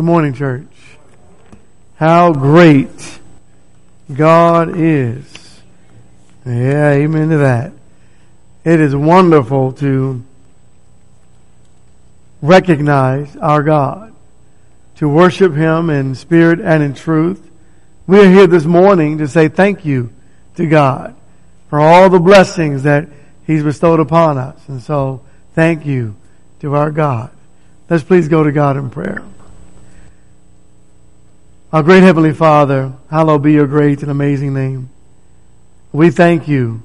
Good morning, church. How great God is. Yeah, amen to that. It is wonderful to recognize our God, to worship Him in spirit and in truth. We are here this morning to say thank you to God for all the blessings that He's bestowed upon us. And so, thank you to our God. Let's please go to God in prayer. Our great Heavenly Father, hallowed be your great and amazing name. We thank you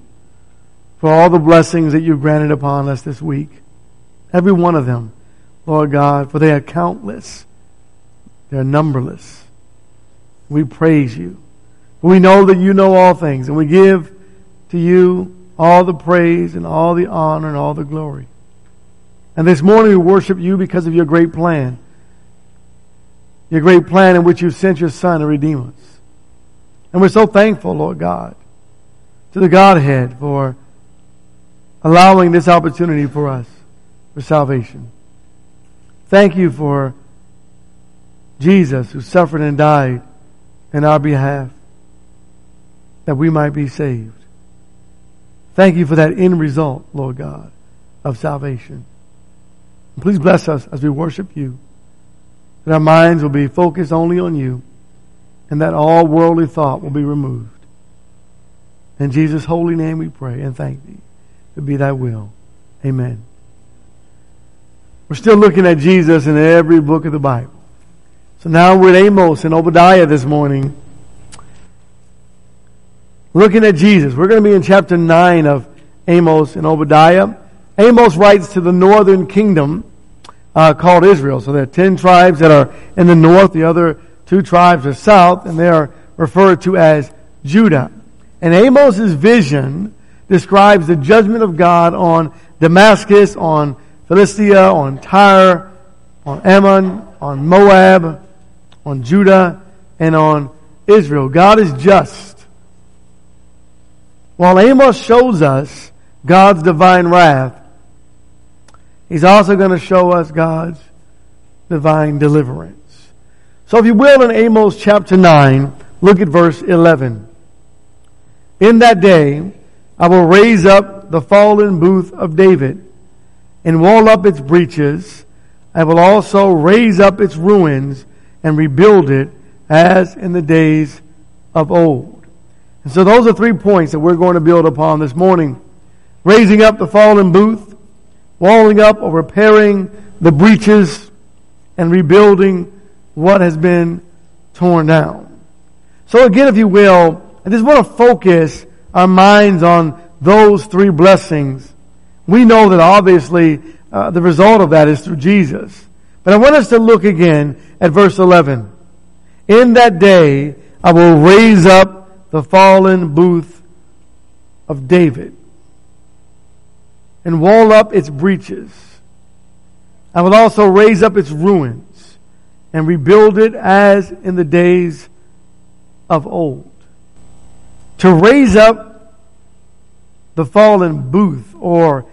for all the blessings that you've granted upon us this week. Every one of them, Lord God, for they are countless. They are numberless. We praise you. We know that you know all things, and we give to you all the praise and all the honor and all the glory. And this morning we worship you because of your great plan your great plan in which you sent your Son to redeem us. And we're so thankful, Lord God, to the Godhead for allowing this opportunity for us for salvation. Thank you for Jesus who suffered and died in our behalf that we might be saved. Thank you for that end result, Lord God, of salvation. And please bless us as we worship you that our minds will be focused only on you, and that all worldly thought will be removed. In Jesus' holy name we pray and thank thee. To be thy will. Amen. We're still looking at Jesus in every book of the Bible. So now we're at Amos and Obadiah this morning. Looking at Jesus. We're going to be in chapter 9 of Amos and Obadiah. Amos writes to the northern kingdom uh, called Israel. So there are ten tribes that are in the north, the other two tribes are south, and they are referred to as Judah. And Amos' vision describes the judgment of God on Damascus, on Philistia, on Tyre, on Ammon, on Moab, on Judah, and on Israel. God is just. While Amos shows us God's divine wrath, He's also going to show us God's divine deliverance. So if you will, in Amos chapter 9, look at verse 11. In that day, I will raise up the fallen booth of David and wall up its breaches. I will also raise up its ruins and rebuild it as in the days of old. And so those are three points that we're going to build upon this morning. Raising up the fallen booth, walling up or repairing the breaches and rebuilding what has been torn down. So again, if you will, I just want to focus our minds on those three blessings. We know that obviously uh, the result of that is through Jesus. But I want us to look again at verse 11. In that day, I will raise up the fallen booth of David and wall up its breaches. I will also raise up its ruins and rebuild it as in the days of old. To raise up the fallen booth or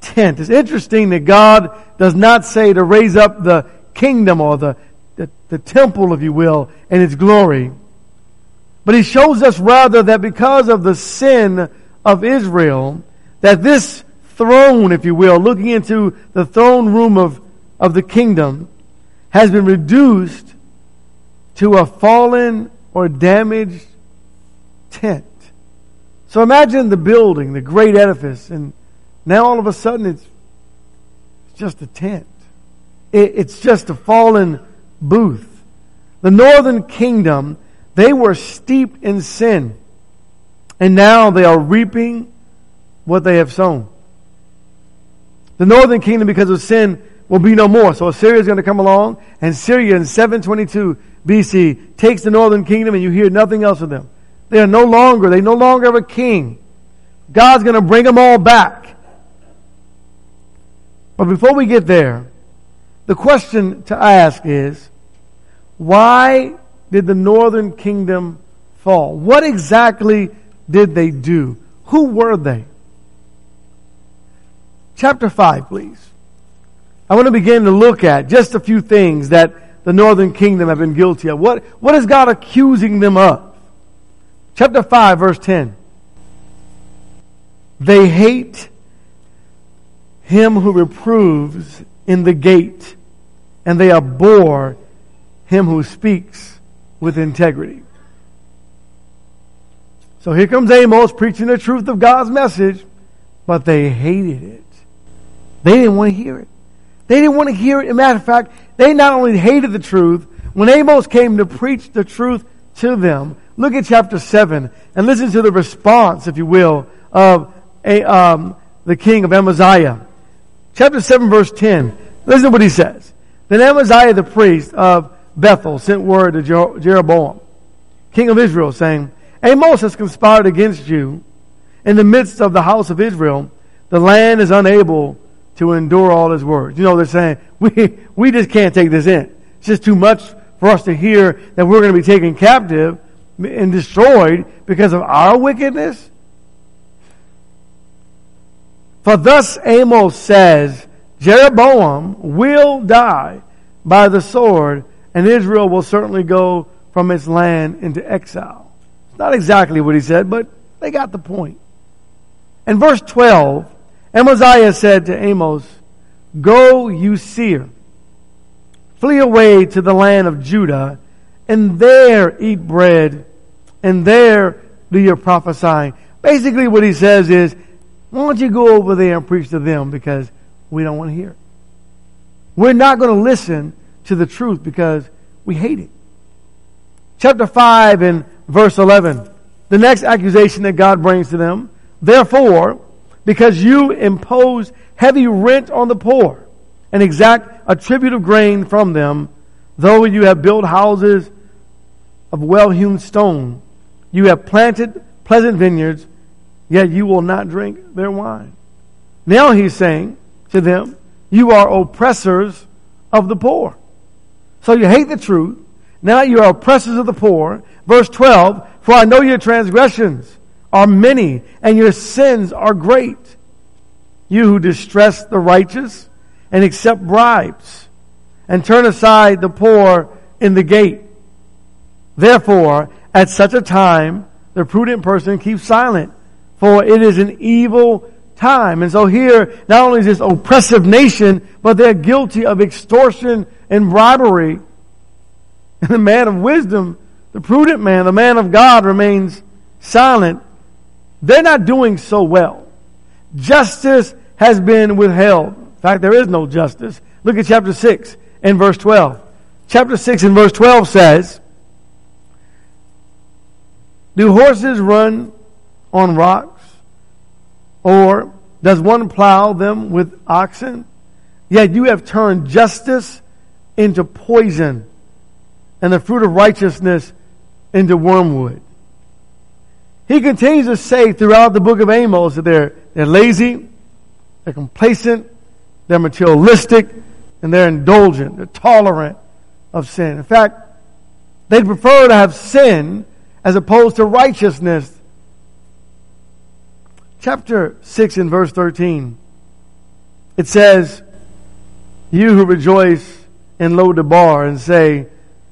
tent. It's interesting that God does not say to raise up the kingdom or the, the, the temple, if you will, and its glory. But he shows us rather that because of the sin of Israel, that this throne, if you will, looking into the throne room of, of the kingdom, has been reduced to a fallen or damaged tent. So imagine the building, the great edifice, and now all of a sudden it's it's just a tent. It, it's just a fallen booth. The northern kingdom, they were steeped in sin. And now they are reaping what they have sown. The northern kingdom, because of sin, will be no more. So Assyria is going to come along, and Syria in 722 BC takes the northern kingdom, and you hear nothing else of them. They are no longer, they no longer have a king. God's going to bring them all back. But before we get there, the question to ask is, why did the northern kingdom fall? What exactly did they do? Who were they? Chapter 5, please. I want to begin to look at just a few things that the northern kingdom have been guilty of. What, what is God accusing them of? Chapter 5, verse 10. They hate him who reproves in the gate, and they abhor him who speaks with integrity. So here comes Amos preaching the truth of God's message, but they hated it. They didn't want to hear it. They didn't want to hear it. As a matter of fact, they not only hated the truth, when Amos came to preach the truth to them, look at chapter 7 and listen to the response, if you will, of a, um, the king of Amaziah. Chapter 7 verse 10. Listen to what he says. Then Amaziah the priest of Bethel sent word to Jeroboam, king of Israel, saying, Amos has conspired against you in the midst of the house of Israel. The land is unable to endure all his words. You know, they're saying, we, we just can't take this in. It's just too much for us to hear that we're going to be taken captive and destroyed because of our wickedness. For thus Amos says, Jeroboam will die by the sword, and Israel will certainly go from its land into exile. It's not exactly what he said, but they got the point. In verse 12, Amaziah said to Amos, Go, you seer, flee away to the land of Judah, and there eat bread, and there do your prophesying. Basically, what he says is, why don't you go over there and preach to them because we don't want to hear it. We're not going to listen to the truth because we hate it. Chapter 5 and verse 11. The next accusation that God brings to them. Therefore, because you impose heavy rent on the poor and exact a tribute of grain from them, though you have built houses of well hewn stone, you have planted pleasant vineyards, yet you will not drink their wine. Now he's saying to them, You are oppressors of the poor. So you hate the truth. Now you are oppressors of the poor. Verse 12, For I know your transgressions are many, and your sins are great. You who distress the righteous and accept bribes, and turn aside the poor in the gate. Therefore, at such a time, the prudent person keeps silent for it is an evil time. And so here, not only is this oppressive nation, but they're guilty of extortion and bribery. And the man of wisdom, the prudent man, the man of God remains silent. They're not doing so well. Justice has been withheld. In fact, there is no justice. Look at chapter 6 and verse 12. Chapter 6 and verse 12 says, Do horses run on rocks? Or does one plow them with oxen? Yet you have turned justice into poison and the fruit of righteousness into wormwood. He continues to say throughout the book of Amos that they're, they're lazy, they're complacent, they're materialistic, and they're indulgent, they're tolerant of sin. In fact, they'd prefer to have sin as opposed to righteousness chapter 6 and verse 13, it says, You who rejoice in Lo-debar and say,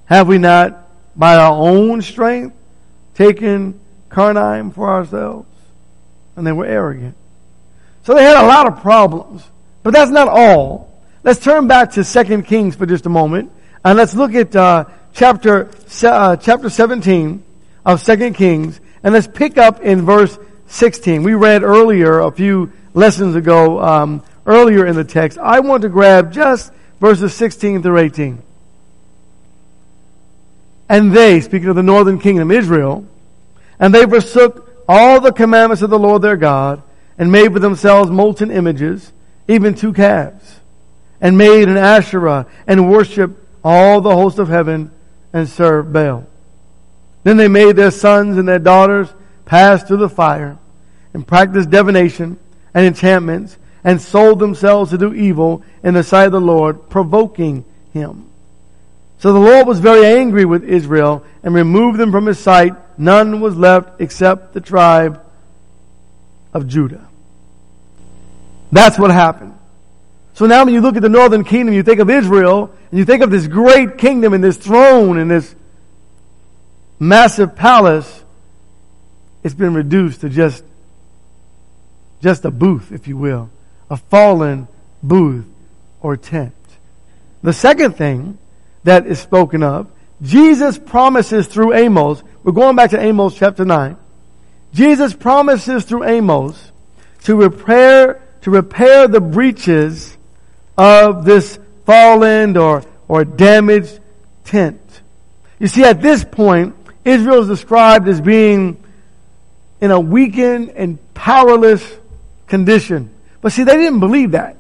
Have we not by our own strength taken Karnaim for ourselves? And they were arrogant. So they had a lot of problems. But that's not all. Let's turn back to 2 Kings for just a moment. And let's look at uh, chapter, uh, chapter 17 of 2 Kings. And let's pick up in verse 16. We read earlier, a few lessons ago, um, earlier in the text. I want to grab just verses 16 through 18. And they, speaking of the northern kingdom, Israel, and they forsook all the commandments of the Lord their God, and made for themselves molten images, even two calves, and made an Asherah, and worshipped all the host of heaven, and served Baal. Then they made their sons and their daughters pass through the fire and practiced divination and enchantments and sold themselves to do evil in the sight of the Lord, provoking him. So the Lord was very angry with Israel and removed them from his sight. None was left except the tribe of Judah. That's what happened. So now when you look at the northern kingdom, you think of Israel, and you think of this great kingdom and this throne and this massive palace, it's been reduced to just, just a booth, if you will, a fallen booth or tent. The second thing that is spoken of, Jesus promises through Amos, we're going back to Amos chapter 9. Jesus promises through Amos to repair, to repair the breaches of this fallen or, or damaged tent. You see, at this point, Israel is described as being in a weakened and powerless condition. But see, they didn't believe that.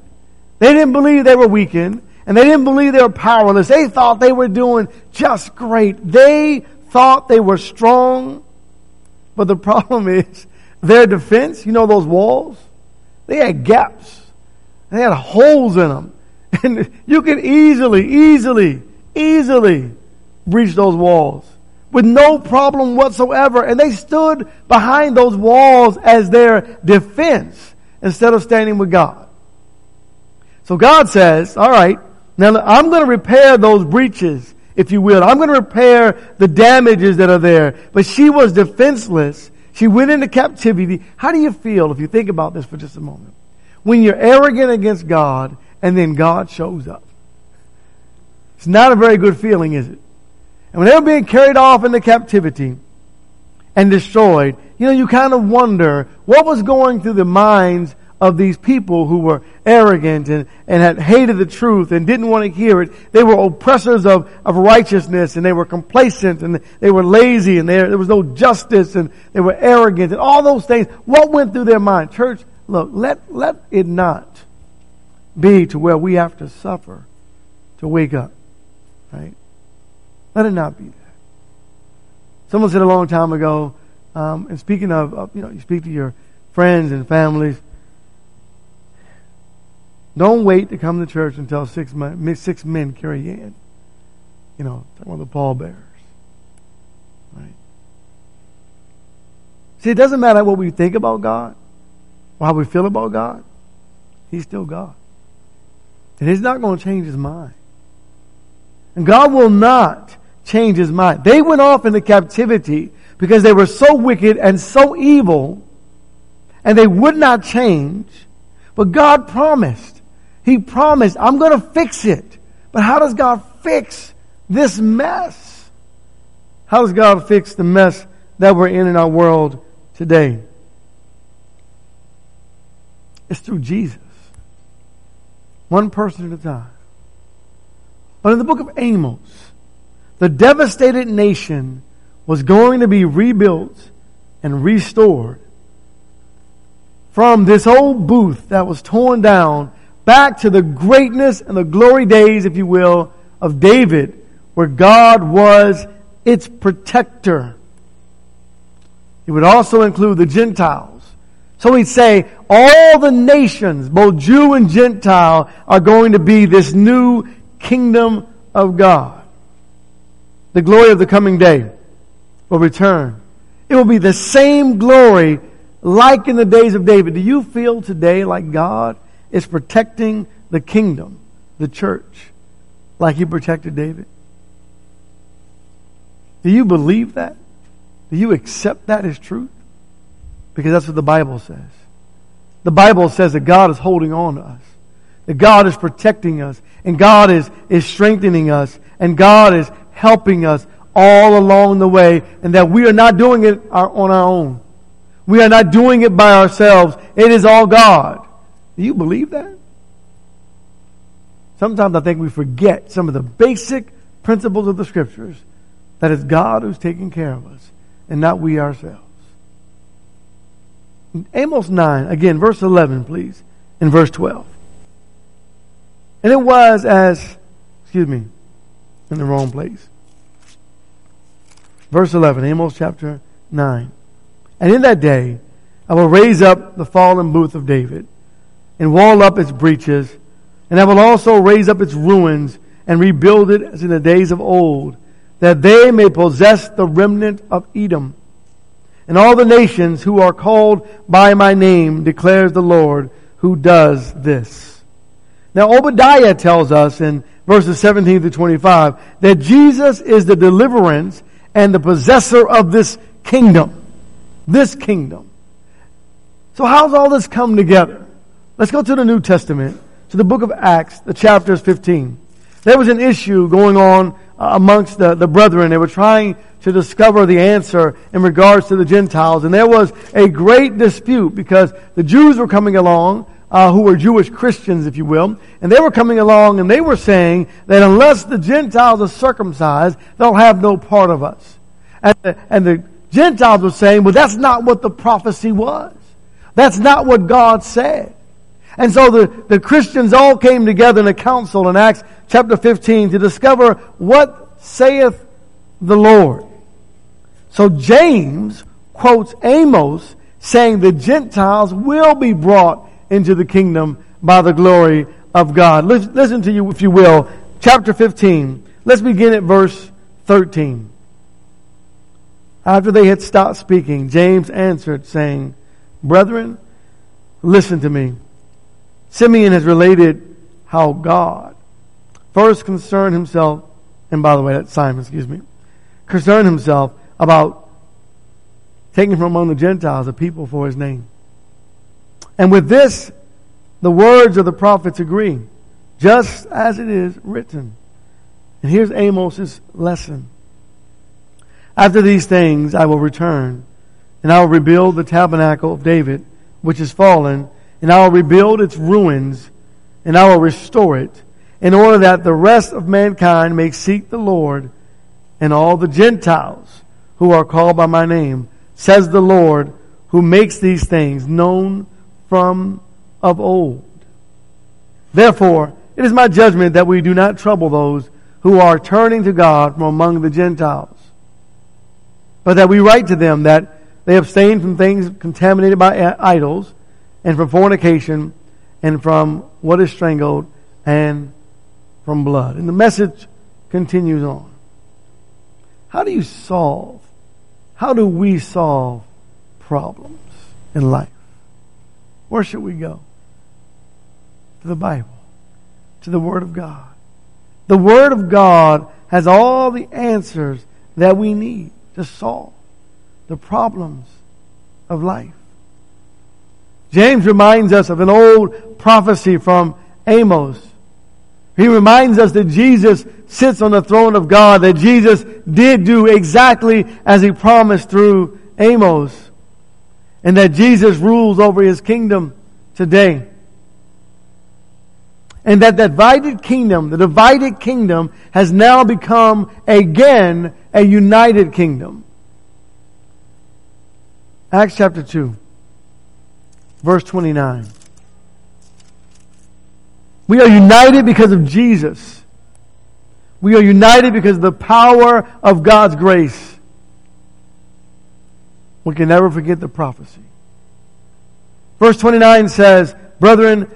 They didn't believe they were weakened and they didn't believe they were powerless. They thought they were doing just great. They thought they were strong. But the problem is their defense, you know those walls? They had gaps. They had holes in them. And you could easily, easily, easily breach those walls with no problem whatsoever. And they stood behind those walls as their defense instead of standing with God. So God says, all right, now I'm going to repair those breaches, if you will. I'm going to repair the damages that are there. But she was defenseless. She went into captivity. How do you feel if you think about this for just a moment? When you're arrogant against God and then God shows up. It's not a very good feeling, is it? And when they were being carried off into captivity and destroyed, you know, you kind of wonder what was going through the minds of these people who were arrogant and, and had hated the truth and didn't want to hear it. They were oppressors of, of righteousness and they were complacent and they were lazy and there, there was no justice and they were arrogant and all those things. What went through their mind? Church, look, let, let it not be to where we have to suffer to wake up. Right? Let it not be that. Someone said a long time ago, um, and speaking of, of, you know, you speak to your friends and families. Don't wait to come to church until six men, six men carry you in. You know, talking about the pallbearers. Right? See, it doesn't matter what we think about God or how we feel about God. He's still God. And He's not going to change His mind. And God will not change his mind. They went off into captivity because they were so wicked and so evil and they would not change. But God promised. He promised, I'm going to fix it. But how does God fix this mess? How does God fix the mess that we're in in our world today? It's through Jesus. One person at a time. But in the book of Amos, the devastated nation was going to be rebuilt and restored from this old booth that was torn down back to the greatness and the glory days, if you will, of David, where God was its protector. It would also include the Gentiles. So he'd say all the nations, both Jew and Gentile, are going to be this new kingdom of God the glory of the coming day will return. It will be the same glory like in the days of David. Do you feel today like God is protecting the kingdom, the church, like he protected David? Do you believe that? Do you accept that as truth? Because that's what the Bible says. The Bible says that God is holding on to us. That God is protecting us. And God is, is strengthening us. And God is helping us all along the way and that we are not doing it on our own. We are not doing it by ourselves. It is all God. Do you believe that? Sometimes I think we forget some of the basic principles of the scriptures that it's God who's taking care of us and not we ourselves. Amos 9, again, verse 11, please, and verse 12. And it was as, excuse me, in the wrong place. Verse 11, Amos chapter 9. And in that day, I will raise up the fallen booth of David and wall up its breaches, and I will also raise up its ruins and rebuild it as in the days of old, that they may possess the remnant of Edom. And all the nations who are called by my name declares the Lord who does this. Now Obadiah tells us in verses 17 to 25 that Jesus is the deliverance and the possessor of this kingdom. This kingdom. So how's all this come together? Let's go to the New Testament, to the book of Acts, the chapters 15. There was an issue going on uh, amongst the, the brethren. They were trying to discover the answer in regards to the Gentiles. And there was a great dispute because the Jews were coming along, uh, who were Jewish Christians, if you will, and they were coming along and they were saying that unless the Gentiles are circumcised, they'll have no part of us. And the, and the Gentiles were saying, well, that's not what the prophecy was. That's not what God said. And so the, the Christians all came together in a council in Acts chapter 15 to discover what saith the Lord. So James quotes Amos saying the Gentiles will be brought into the kingdom by the glory of God. Listen to you, if you will, chapter 15. Let's begin at verse 13. After they had stopped speaking, James answered, saying, Brethren, listen to me. Simeon has related how God first concerned himself, and by the way, that's Simon, excuse me, concerned himself about taking from among the Gentiles a people for his name. And with this, the words of the prophets agree, just as it is written. And here's Amos's lesson. After these things I will return, and I will rebuild the tabernacle of David, which is fallen, and I will rebuild its ruins, and I will restore it, in order that the rest of mankind may seek the Lord, and all the Gentiles who are called by my name, says the Lord, who makes these things known from of old. Therefore, it is my judgment that we do not trouble those who are turning to God from among the Gentiles, but that we write to them that they abstain from things contaminated by idols, and from fornication, and from what is strangled, and from blood. And the message continues on. How do you solve, how do we solve problems in life? Where should we go? To the Bible, to the Word of God. The Word of God has all the answers that we need to solve the problems of life. James reminds us of an old prophecy from Amos. He reminds us that Jesus sits on the throne of God, that Jesus did do exactly as he promised through Amos, and that Jesus rules over his kingdom today. And that divided kingdom, the divided kingdom, has now become again a united kingdom. Acts chapter 2, verse 29. We are united because of Jesus. We are united because of the power of God's grace. We can never forget the prophecy. Verse 29 says, Brethren,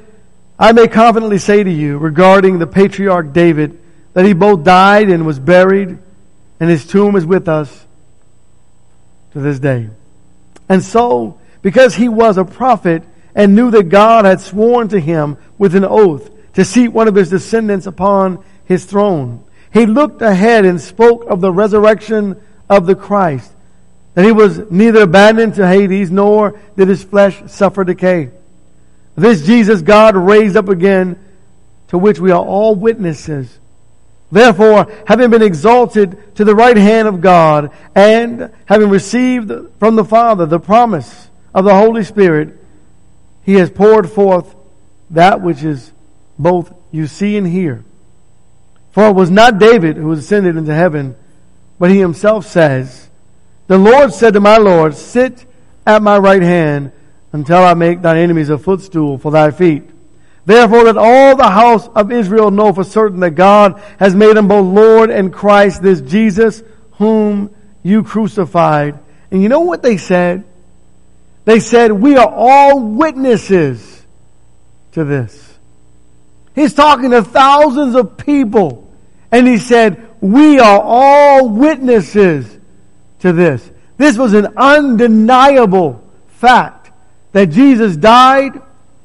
I may confidently say to you regarding the patriarch David that he both died and was buried, and his tomb is with us to this day. And so, because he was a prophet and knew that God had sworn to him with an oath to seat one of his descendants upon his throne, he looked ahead and spoke of the resurrection of the Christ, that he was neither abandoned to Hades nor did his flesh suffer decay. This Jesus God raised up again, to which we are all witnesses. Therefore, having been exalted to the right hand of God, and having received from the Father the promise of the Holy Spirit, he has poured forth that which is both you see and hear. For it was not David who ascended into heaven, but he himself says, The Lord said to my Lord, Sit at my right hand until I make thine enemies a footstool for thy feet. Therefore let all the house of Israel know for certain that God has made him both Lord and Christ, this Jesus whom you crucified. And you know what they said? They said, we are all witnesses to this. He's talking to thousands of people. And he said, we are all witnesses to this. This was an undeniable fact that Jesus died,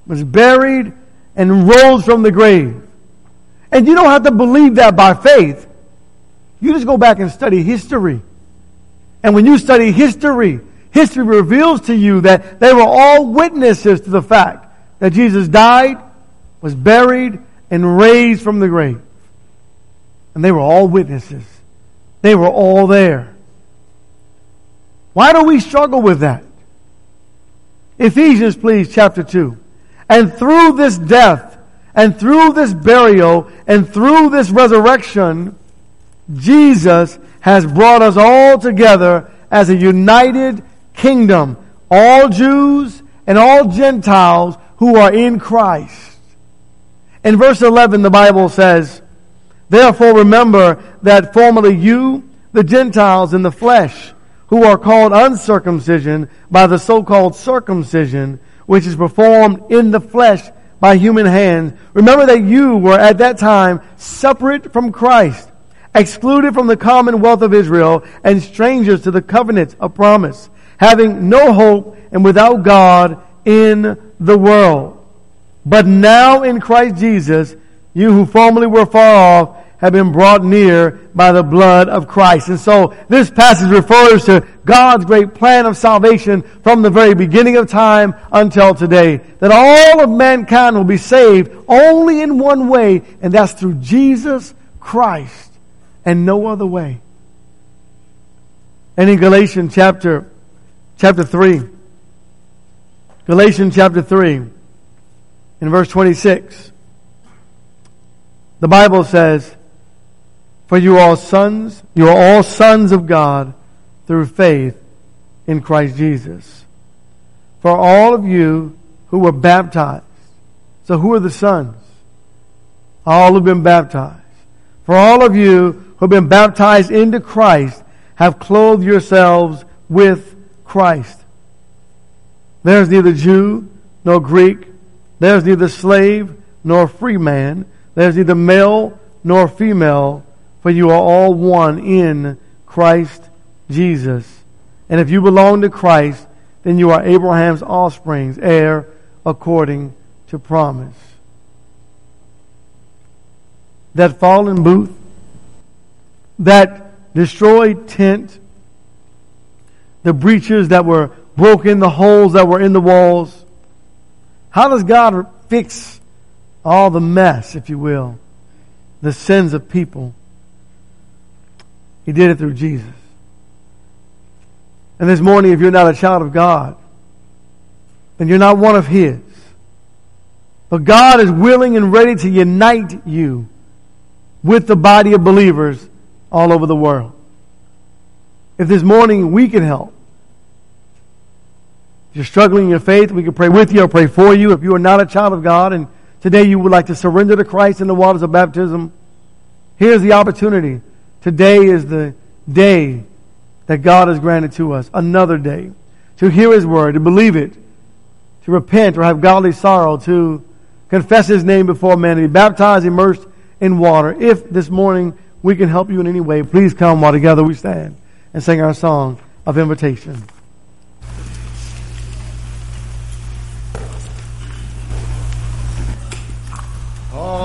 was buried, and rose from the grave. And you don't have to believe that by faith. You just go back and study history. And when you study history, history reveals to you that they were all witnesses to the fact that Jesus died, was buried, and raised from the grave. And they were all witnesses. They were all there. Why do we struggle with that? Ephesians, please, chapter 2. And through this death, and through this burial, and through this resurrection, Jesus has brought us all together as a united kingdom. All Jews and all Gentiles who are in Christ. In verse 11, the Bible says, Therefore remember that formerly you, the Gentiles in the flesh, who are called uncircumcision by the so-called circumcision, which is performed in the flesh by human hands. Remember that you were at that time separate from Christ, excluded from the commonwealth of Israel, and strangers to the covenant of promise, having no hope and without God in the world. But now in Christ Jesus, you who formerly were far off have been brought near by the blood of Christ. And so this passage refers to God's great plan of salvation from the very beginning of time until today. That all of mankind will be saved only in one way, and that's through Jesus Christ and no other way. And in Galatians chapter, chapter 3, Galatians chapter 3, in verse 26, the Bible says, For you are all sons, you are all sons of God through faith in Christ Jesus. For all of you who were baptized, so who are the sons? All who've been baptized. For all of you who have been baptized into Christ have clothed yourselves with Christ. There's neither Jew nor Greek. There's neither slave nor free man. There's neither male nor female, for you are all one in Christ Jesus. And if you belong to Christ, then you are Abraham's offspring, heir according to promise. That fallen booth, that destroyed tent, the breaches that were broken, the holes that were in the walls. How does God fix all the mess, if you will, the sins of people? He did it through Jesus. And this morning, if you're not a child of God, then you're not one of His. But God is willing and ready to unite you with the body of believers all over the world. If this morning we can help, if you're struggling in your faith, we can pray with you or pray for you. If you are not a child of God and today you would like to surrender to Christ in the waters of baptism, here's the opportunity. Today is the day that God has granted to us. Another day. To hear His word, to believe it, to repent or have godly sorrow, to confess His name before men, to be baptized, immersed in water. If this morning we can help you in any way, please come while together we stand and sing our song of invitation. Oh.